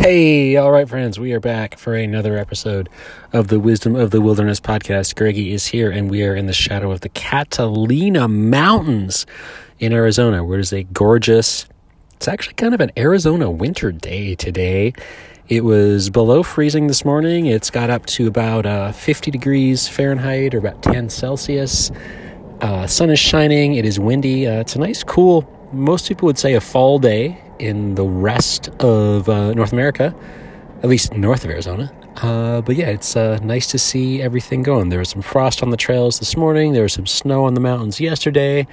Hey, all right, friends, we are back for another episode of the Wisdom of the Wilderness podcast. Greggy is here, and we are in the shadow of the Catalina Mountains in Arizona, where it is a gorgeous, it's actually kind of an Arizona winter day today. It was below freezing this morning. It's got up to about uh, 50 degrees Fahrenheit or about 10 Celsius. Uh, sun is shining. It is windy. Uh, it's a nice, cool, most people would say a fall day in the rest of uh, North America, at least north of Arizona. Uh, but yeah, it's uh, nice to see everything going. There was some frost on the trails this morning. There was some snow on the mountains yesterday.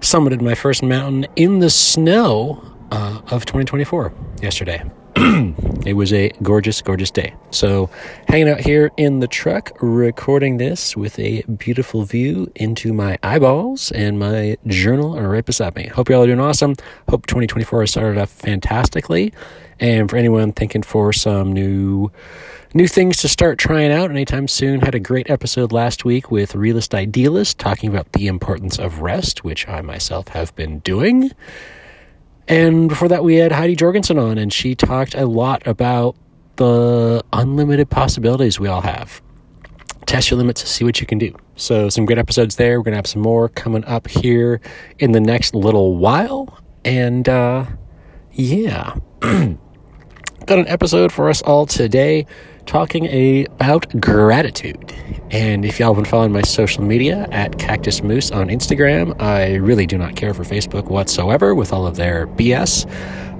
Summited my first mountain in the snow uh, of 2024 yesterday. it was a gorgeous, gorgeous day. So, hanging out here in the truck, recording this with a beautiful view into my eyeballs and my journal are right beside me. Hope you all are doing awesome. Hope 2024 has started off fantastically. And for anyone thinking for some new new things to start trying out anytime soon, had a great episode last week with Realist Idealist talking about the importance of rest, which I myself have been doing. And before that, we had Heidi Jorgensen on, and she talked a lot about the unlimited possibilities we all have. Test your limits see what you can do. So, some great episodes there. We're going to have some more coming up here in the next little while. And uh, yeah, got an episode for us all today talking about gratitude. And if y'all been following my social media at Cactus Moose on Instagram, I really do not care for Facebook whatsoever with all of their BS.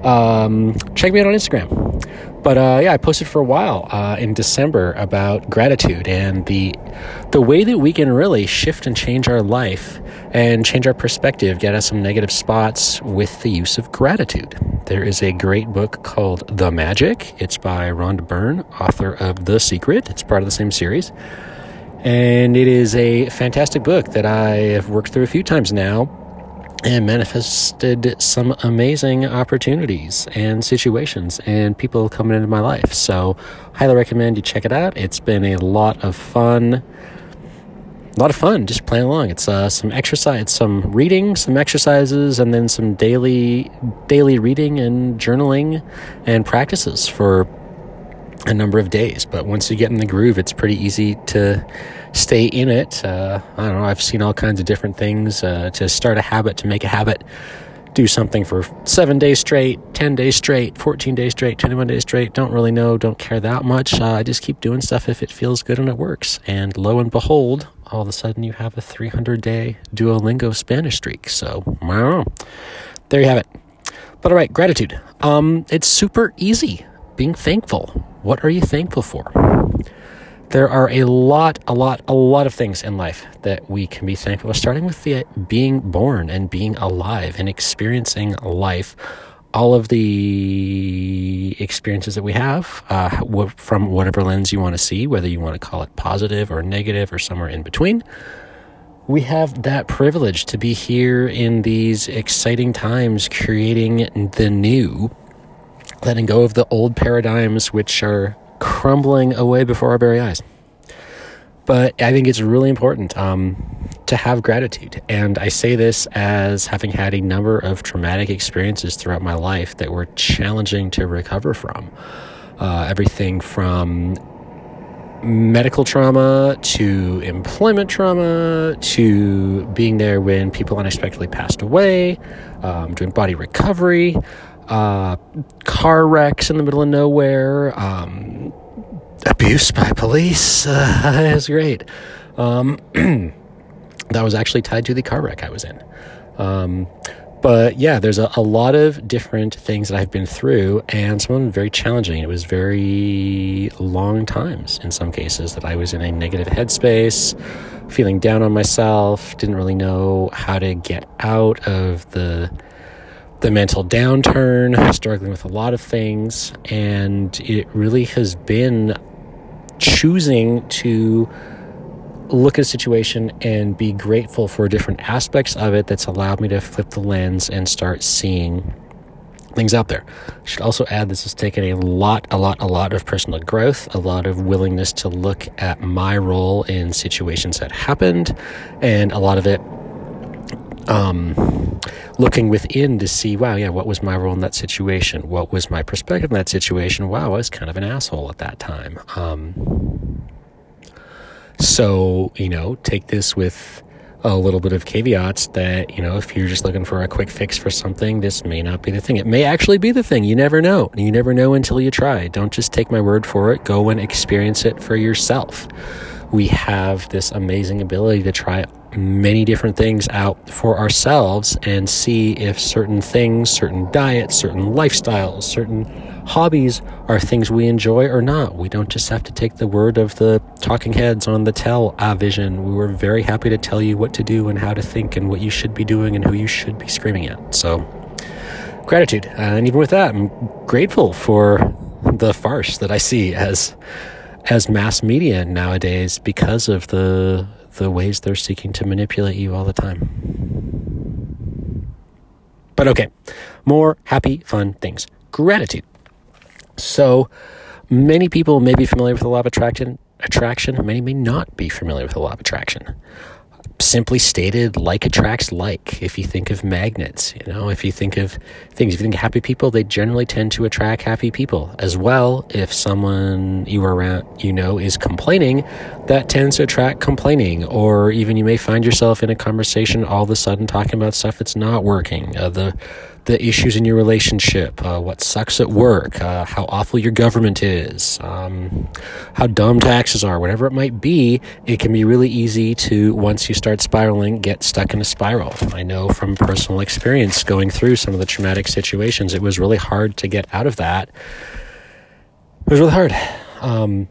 Um, check me out on Instagram. But uh, yeah, I posted for a while uh, in December about gratitude and the the way that we can really shift and change our life and change our perspective, get us some negative spots with the use of gratitude. There is a great book called The Magic. It's by Rhonda Byrne, author of The Secret. It's part of the same series. And it is a fantastic book that I have worked through a few times now and manifested some amazing opportunities and situations and people coming into my life. So, highly recommend you check it out. It's been a lot of fun. A lot of fun just playing along. It's uh, some exercise, some reading, some exercises, and then some daily daily reading and journaling and practices for a number of days. But once you get in the groove, it's pretty easy to stay in it. Uh, I don't know. I've seen all kinds of different things uh, to start a habit, to make a habit. Do something for seven days straight, 10 days straight, 14 days straight, 21 days straight. Don't really know, don't care that much. Uh, I just keep doing stuff if it feels good and it works. And lo and behold, all of a sudden you have a 300 day Duolingo Spanish streak. So, wow. There you have it. But all right, gratitude. Um, it's super easy being thankful. What are you thankful for? There are a lot, a lot, a lot of things in life that we can be thankful for, starting with the being born and being alive and experiencing life. All of the experiences that we have, uh, from whatever lens you want to see, whether you want to call it positive or negative or somewhere in between, we have that privilege to be here in these exciting times, creating the new, letting go of the old paradigms which are crumbling away before our very eyes. But I think it's really important um, to have gratitude. And I say this as having had a number of traumatic experiences throughout my life that were challenging to recover from. Uh, everything from medical trauma to employment trauma to being there when people unexpectedly passed away, um, doing body recovery, uh, car wrecks in the middle of nowhere, um, abuse by police. Uh, is great. Um, that was actually tied to the car wreck I was in. Um, but yeah, there's a, a, lot of different things that I've been through, and some of them very challenging. It was very long times in some cases that I was in a negative headspace, feeling down on myself, didn't really know how to get out of the the mental downturn, struggling with a lot of things, and it really has been choosing to look at a situation and be grateful for different aspects of it that's allowed me to flip the lens and start seeing things out there. I should also add this has taken a lot, a lot, a lot of personal growth, a lot of willingness to look at my role in situations that happened, and a lot of it um, looking within to see, wow, yeah, what was my role in that situation? What was my perspective in that situation? Wow, I was kind of an asshole at that time. Um, so, you know, take this with a little bit of caveats that, you know, if you're just looking for a quick fix for something, this may not be the thing. It may actually be the thing. You never know. You never know until you try. Don't just take my word for it. Go and experience it for yourself. We have this amazing ability to try many different things out for ourselves and see if certain things, certain diets, certain lifestyles, certain hobbies are things we enjoy or not. We don't just have to take the word of the talking heads on the tell a vision. We were very happy to tell you what to do and how to think and what you should be doing and who you should be screaming at. So, gratitude. and even with that, I'm grateful for the farce that I see as as mass media nowadays because of the the ways they're seeking to manipulate you all the time. But okay, more happy, fun things. Gratitude. So many people may be familiar with the law of attraction. Attraction. Many may not be familiar with the law of attraction. Simply stated, like attracts like. If you think of magnets, you know, if you think of things, if you think of happy people, they generally tend to attract happy people as well. If someone you are around, you know, is complaining, that tends to attract complaining. Or even you may find yourself in a conversation all of a sudden talking about stuff that's not working. Uh, the the issues in your relationship, uh, what sucks at work, uh, how awful your government is, um, how dumb taxes are, whatever it might be, it can be really easy to, once you start spiraling, get stuck in a spiral. I know from personal experience going through some of the traumatic situations, it was really hard to get out of that. It was really hard. Um,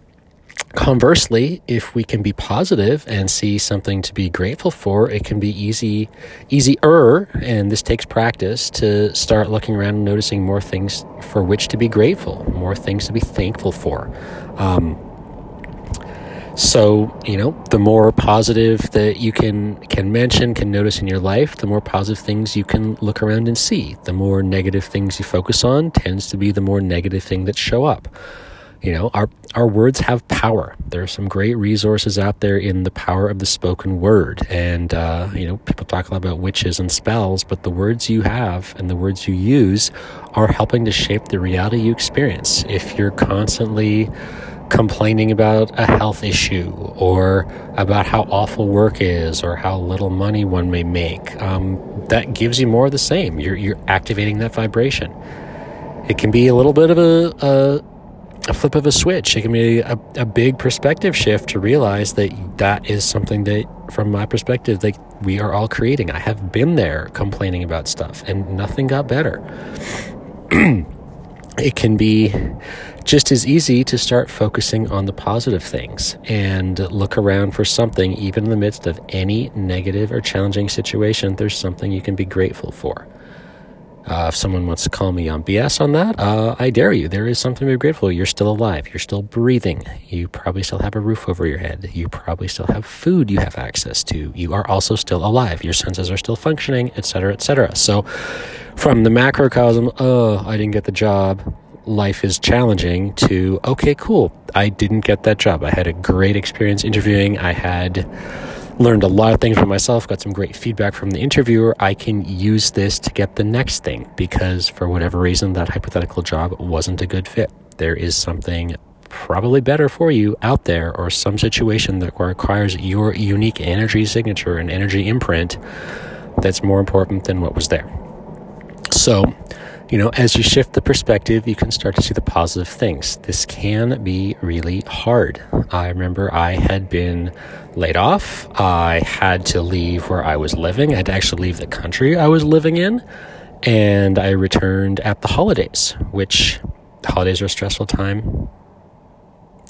Conversely, if we can be positive and see something to be grateful for, it can be easy, easier, and this takes practice to start looking around and noticing more things for which to be grateful, more things to be thankful for. Um, so you know, the more positive that you can can mention, can notice in your life, the more positive things you can look around and see. The more negative things you focus on tends to be the more negative thing that show up. You know, our our words have power. There are some great resources out there in the power of the spoken word, and uh, you know, people talk a lot about witches and spells, but the words you have and the words you use are helping to shape the reality you experience. If you're constantly complaining about a health issue or about how awful work is or how little money one may make, um, that gives you more of the same. You're, you're activating that vibration. It can be a little bit of a, a a flip of a switch. It can be a, a big perspective shift to realize that that is something that, from my perspective, like we are all creating. I have been there complaining about stuff and nothing got better. it can be just as easy to start focusing on the positive things and look around for something, even in the midst of any negative or challenging situation, there's something you can be grateful for. Uh, if someone wants to call me on BS on that, uh, I dare you. There is something to be grateful. You're still alive. You're still breathing. You probably still have a roof over your head. You probably still have food you have access to. You are also still alive. Your senses are still functioning, etc., etc. So, from the macrocosm, oh, I didn't get the job. Life is challenging. To okay, cool. I didn't get that job. I had a great experience interviewing. I had learned a lot of things for myself, got some great feedback from the interviewer. I can use this to get the next thing because for whatever reason, that hypothetical job wasn't a good fit. There is something probably better for you out there or some situation that requires your unique energy signature and energy imprint that's more important than what was there. So, you know, as you shift the perspective, you can start to see the positive things. This can be really hard. I remember I had been laid off. I had to leave where I was living. I had to actually leave the country I was living in. And I returned at the holidays, which the holidays are a stressful time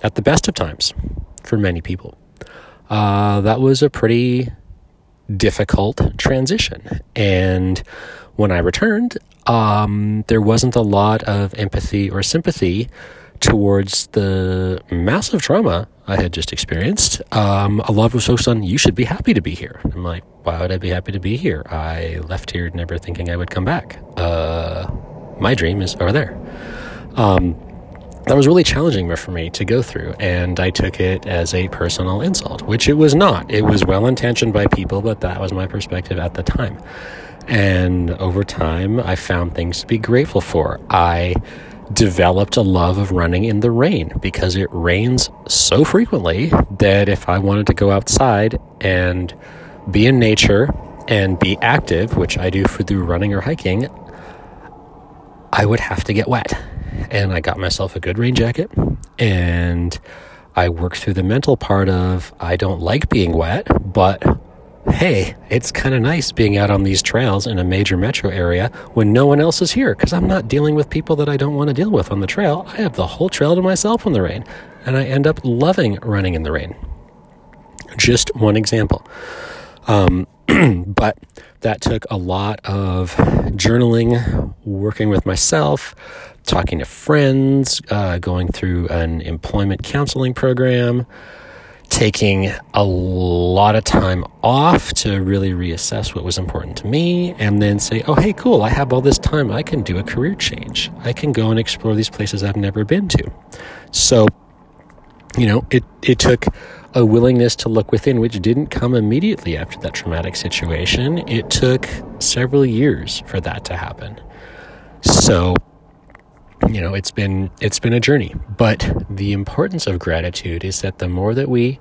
at the best of times for many people. Uh, that was a pretty difficult transition. And when I returned, um, there wasn't a lot of empathy or sympathy towards the massive trauma I had just experienced. Um, a lot was focused on, you should be happy to be here. I'm like, why would I be happy to be here? I left here never thinking I would come back. Uh, my dream is over there. Um, that was really challenging for me to go through, and I took it as a personal insult, which it was not. It was well intentioned by people, but that was my perspective at the time. And over time, I found things to be grateful for. I developed a love of running in the rain because it rains so frequently that if I wanted to go outside and be in nature and be active, which I do through running or hiking, I would have to get wet. And I got myself a good rain jacket and I worked through the mental part of I don't like being wet, but hey, it's kind of nice being out on these trails in a major metro area when no one else is here because I'm not dealing with people that I don't want to deal with on the trail. I have the whole trail to myself in the rain, and I end up loving running in the rain. Just one example. Um, but that took a lot of journaling, working with myself, talking to friends, uh, going through an employment counseling program taking a lot of time off to really reassess what was important to me and then say, oh, hey, cool, I have all this time. I can do a career change. I can go and explore these places I've never been to. So, you know, it, it took a willingness to look within, which didn't come immediately after that traumatic situation. It took several years for that to happen. So, you know it's been it's been a journey. But the importance of gratitude is that the more that we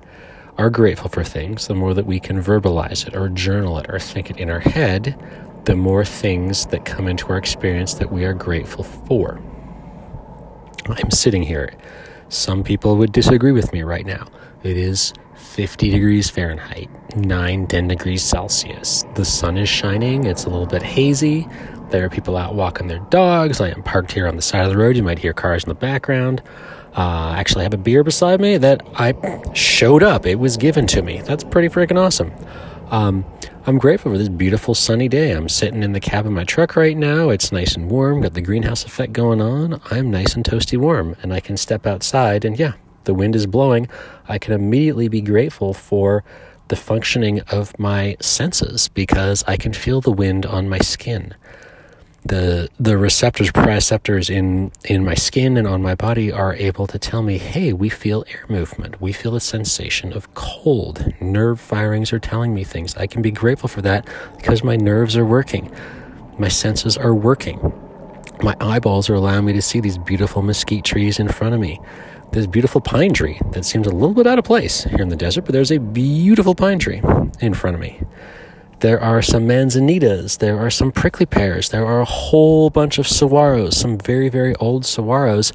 are grateful for things the more that we can verbalize it or journal it or think it in our head the more things that come into our experience that we are grateful for. I'm sitting here. Some people would disagree with me right now. It is 50 degrees fahrenheit 9 10 degrees celsius. The sun is shining. It's a little bit hazy there are people out walking their dogs. I am parked here on the side of the road. You might hear cars in the background. Uh, actually, I have a beer beside me that I showed up. It was given to me. That's pretty freaking awesome. Um, I'm grateful for this beautiful sunny day. I'm sitting in the cab of my truck right now. It's nice and warm, got the greenhouse effect going on. I'm nice and toasty warm, and I can step outside, and yeah, the wind is blowing. I can immediately be grateful for the functioning of my senses because I can feel the wind on my skin the the receptors proprioceptors in in my skin and on my body are able to tell me hey we feel air movement. We feel a sensation of cold. Nerve firings are telling me things. I can be grateful for that because my nerves are working. My senses are working. My eyeballs are allowing me to see these beautiful mesquite trees in front of me. This beautiful pine tree that seems a little bit out of place here in the desert but there's a beautiful pine tree in front of me there are some manzanitas. There are some prickly pears. There are a whole bunch of saguaros, some very, very old saguaros.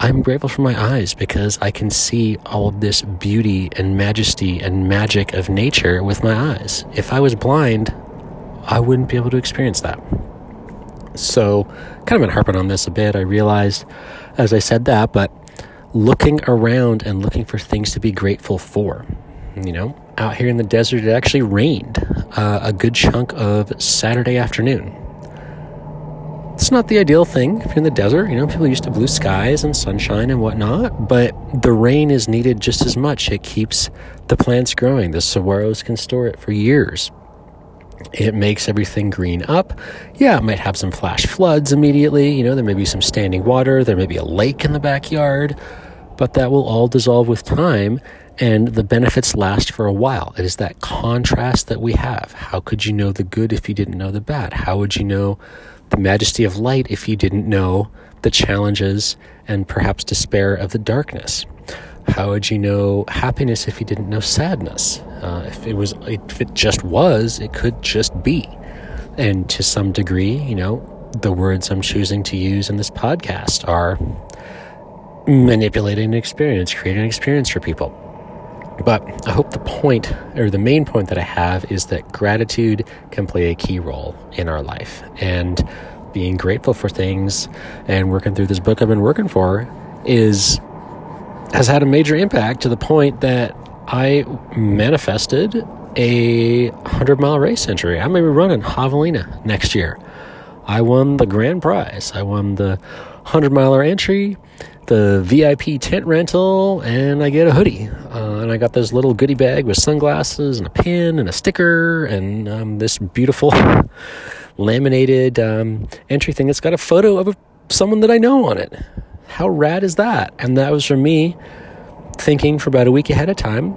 I'm grateful for my eyes because I can see all of this beauty and majesty and magic of nature with my eyes. If I was blind, I wouldn't be able to experience that. So, kind of been harping on this a bit. I realized as I said that, but looking around and looking for things to be grateful for. You know, out here in the desert, it actually rained uh, a good chunk of Saturday afternoon. It's not the ideal thing if you're in the desert. You know, people used to blue skies and sunshine and whatnot, but the rain is needed just as much. It keeps the plants growing. The saguaros can store it for years. It makes everything green up. Yeah, it might have some flash floods immediately. You know, there may be some standing water, there may be a lake in the backyard, but that will all dissolve with time and the benefits last for a while. It is that contrast that we have. How could you know the good if you didn't know the bad? How would you know the majesty of light if you didn't know the challenges and perhaps despair of the darkness? How would you know happiness if you didn't know sadness? Uh, if it was, if it just was, it could just be. And to some degree, you know, the words I'm choosing to use in this podcast are manipulating an experience, creating an experience for people. But I hope the point, or the main point that I have, is that gratitude can play a key role in our life. And being grateful for things and working through this book I've been working for is has had a major impact to the point that I manifested a 100 mile race entry. I'm going to be running Javelina next year. I won the grand prize. I won the 100 miler entry the VIP tent rental, and I get a hoodie. Uh, and I got this little goodie bag with sunglasses and a pin and a sticker and um, this beautiful laminated um, entry thing that's got a photo of a, someone that I know on it. How rad is that? And that was from me thinking for about a week ahead of time,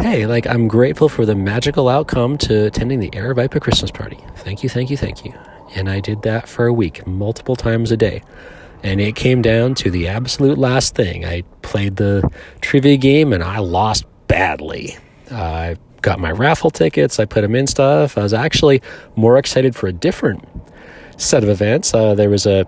hey, like I'm grateful for the magical outcome to attending the Aravaipa Christmas party. Thank you, thank you, thank you. And I did that for a week, multiple times a day. And it came down to the absolute last thing. I played the trivia game and I lost badly. Uh, I got my raffle tickets, I put them in stuff. I was actually more excited for a different set of events. Uh, there was a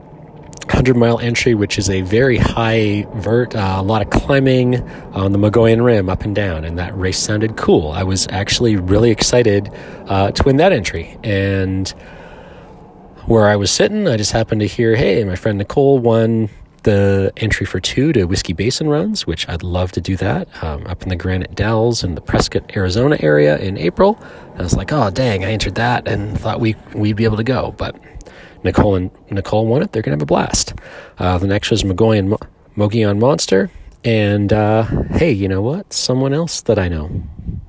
100 mile entry, which is a very high vert, uh, a lot of climbing on the Mogollon Rim up and down, and that race sounded cool. I was actually really excited uh, to win that entry. And where I was sitting, I just happened to hear, hey, my friend Nicole won the entry for two to Whiskey Basin runs, which I'd love to do that um, up in the Granite Dells in the Prescott, Arizona area in April. I was like, oh, dang, I entered that and thought we, we'd be able to go. But Nicole and Nicole won it. They're going to have a blast. Uh, the next was Mogollon, Mogollon Monster. And uh, hey, you know what? Someone else that I know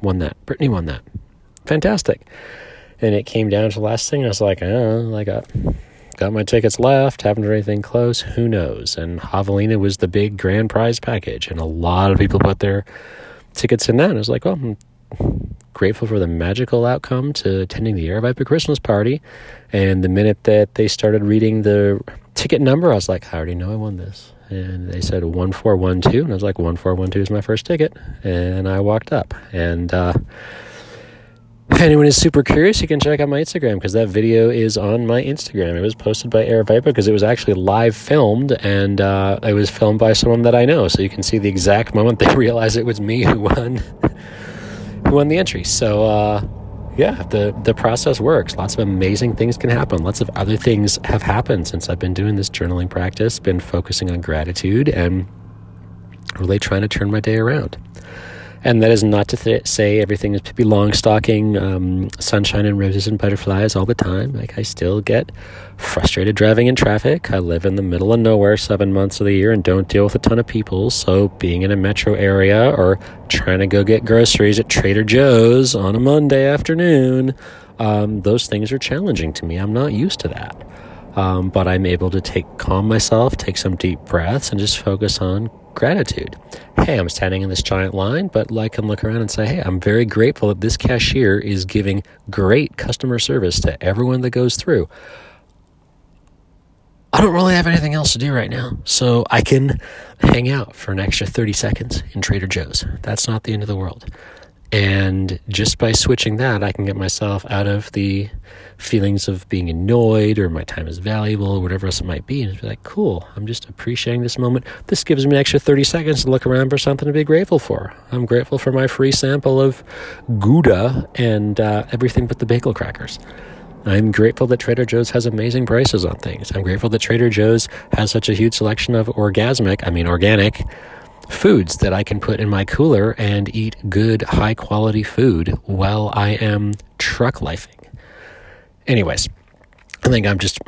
won that. Brittany won that. Fantastic. And it came down to the last thing. I was like, oh, I got got my tickets left. Haven't heard anything close. Who knows? And Javelina was the big grand prize package, and a lot of people put their tickets in that. And I was like, well, I'm grateful for the magical outcome to attending the Aravaipa Christmas party. And the minute that they started reading the ticket number, I was like, I already know I won this. And they said 1412, and I was like, 1412 is my first ticket. And I walked up. And, uh, if anyone is super curious, you can check out my Instagram because that video is on my Instagram. It was posted by Aravaipa because it was actually live filmed and uh, it was filmed by someone that I know. So you can see the exact moment they realized it was me who won, who won the entry. So uh, yeah, the the process works. Lots of amazing things can happen. Lots of other things have happened since I've been doing this journaling practice. Been focusing on gratitude and really trying to turn my day around. And that is not to th- say everything is Pippi Longstocking, um, sunshine and roses and butterflies all the time. Like, I still get frustrated driving in traffic. I live in the middle of nowhere seven months of the year and don't deal with a ton of people. So, being in a metro area or trying to go get groceries at Trader Joe's on a Monday afternoon, um, those things are challenging to me. I'm not used to that. Um, but I'm able to take calm myself, take some deep breaths, and just focus on gratitude. Hey, I'm standing in this giant line, but I can look around and say, hey, I'm very grateful that this cashier is giving great customer service to everyone that goes through. I don't really have anything else to do right now, so I can hang out for an extra 30 seconds in Trader Joe's. That's not the end of the world. And just by switching that, I can get myself out of the feelings of being annoyed or my time is valuable or whatever else it might be. And be like, cool, I'm just appreciating this moment. This gives me an extra 30 seconds to look around for something to be grateful for. I'm grateful for my free sample of Gouda and uh, everything but the bagel crackers. I'm grateful that Trader Joe's has amazing prices on things. I'm grateful that Trader Joe's has such a huge selection of orgasmic, I mean organic, foods that I can put in my cooler and eat good, high quality food while I am truck lifing. Anyways, I think I'm just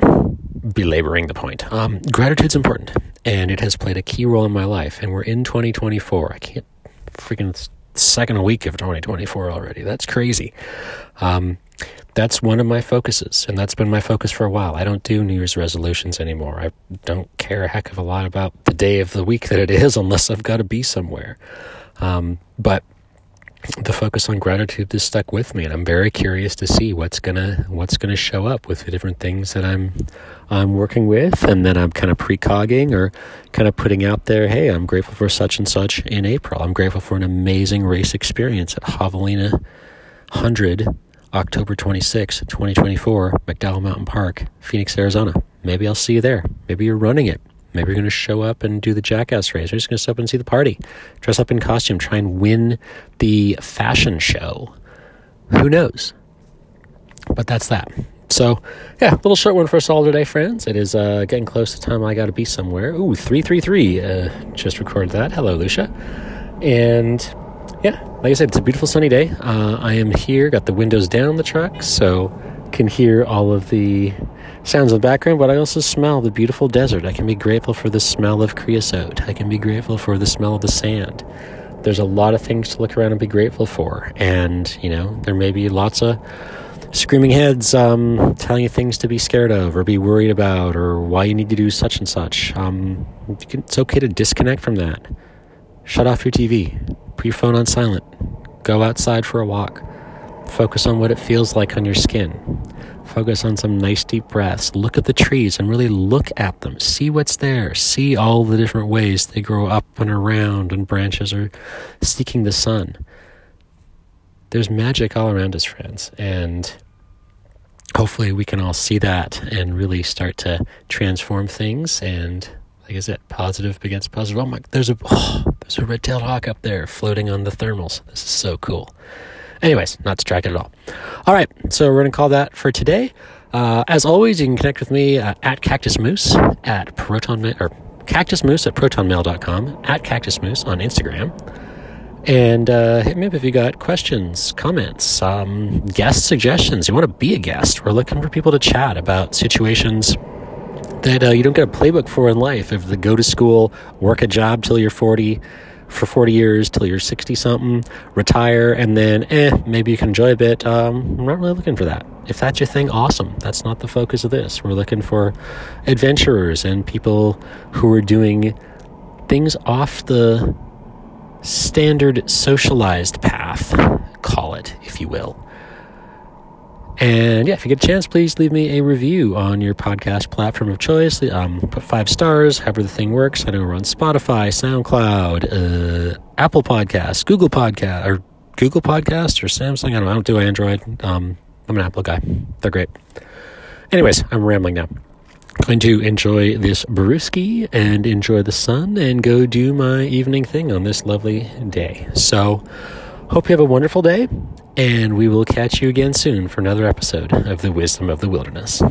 belaboring the point. Um, gratitude's important, and it has played a key role in my life. And we're in 2024. I can't freaking second week of 2024 already. That's crazy. Um, that's one of my focuses, and that's been my focus for a while. I don't do New Year's resolutions anymore. I don't care a heck of a lot about the day of the week that it is unless I've got to be somewhere. Um, but the focus on gratitude has stuck with me, and I'm very curious to see what's gonna what's gonna show up with the different things that I'm I'm working with, and then I'm kind of precogging or kind of putting out there. Hey, I'm grateful for such and such in April. I'm grateful for an amazing race experience at Javelina Hundred October 26, 2024, McDowell Mountain Park, Phoenix, Arizona. Maybe I'll see you there. Maybe you're running it. Maybe you're going to show up and do the jackass race. You're just going to show up and see the party. Dress up in costume, try and win the fashion show. Who knows? But that's that. So, yeah, a little short one for us all today, friends. It is uh, getting close to time I got to be somewhere. Ooh, 333 uh, just recorded that. Hello, Lucia. And yeah, like I said, it's a beautiful sunny day. Uh, I am here, got the windows down the truck, so can hear all of the sounds in the background, but I also smell the beautiful desert. I can be grateful for the smell of creosote. I can be grateful for the smell of the sand. There's a lot of things to look around and be grateful for. And, you know, there may be lots of screaming heads um, telling you things to be scared of or be worried about or why you need to do such and such. Um, it's okay to disconnect from that. Shut off your TV. Put your phone on silent. Go outside for a walk. Focus on what it feels like on your skin. Focus on some nice deep breaths. Look at the trees and really look at them. See what's there. See all the different ways they grow up and around, and branches are seeking the sun. There's magic all around us, friends. And hopefully we can all see that and really start to transform things and like I said, positive begets positive. Oh my, there's a oh, there's a red-tailed hawk up there floating on the thermals. This is so cool. Anyways, not distracted at all. All right, so we're gonna call that for today. Uh, as always, you can connect with me uh, at Cactus Moose at Proton or Cactus Moose at protonmail.com, at Cactus Moose on Instagram. And uh, hit me up if you got questions, comments, um, guest suggestions. You want to be a guest. We're looking for people to chat about situations that uh, you don't get a playbook for in life. If to go to school, work a job till you're 40, for 40 years till you're 60 something, retire, and then, eh, maybe you can enjoy a bit. Um, I'm not really looking for that. If that's your thing, awesome. That's not the focus of this. We're looking for adventurers and people who are doing things off the standard socialized path, call it, if you will. And yeah, if you get a chance, please leave me a review on your podcast platform of choice. Um, put five stars, however the thing works. I know we're on Spotify, SoundCloud, uh, Apple Podcasts, Google Podcast, or Google Podcast or Samsung. I don't, know, I don't do Android. Um, I'm an Apple guy. They're great. Anyways, I'm rambling now. Going to enjoy this brewski and enjoy the sun and go do my evening thing on this lovely day. So, hope you have a wonderful day and we will catch you again soon for another episode of The Wisdom of the Wilderness.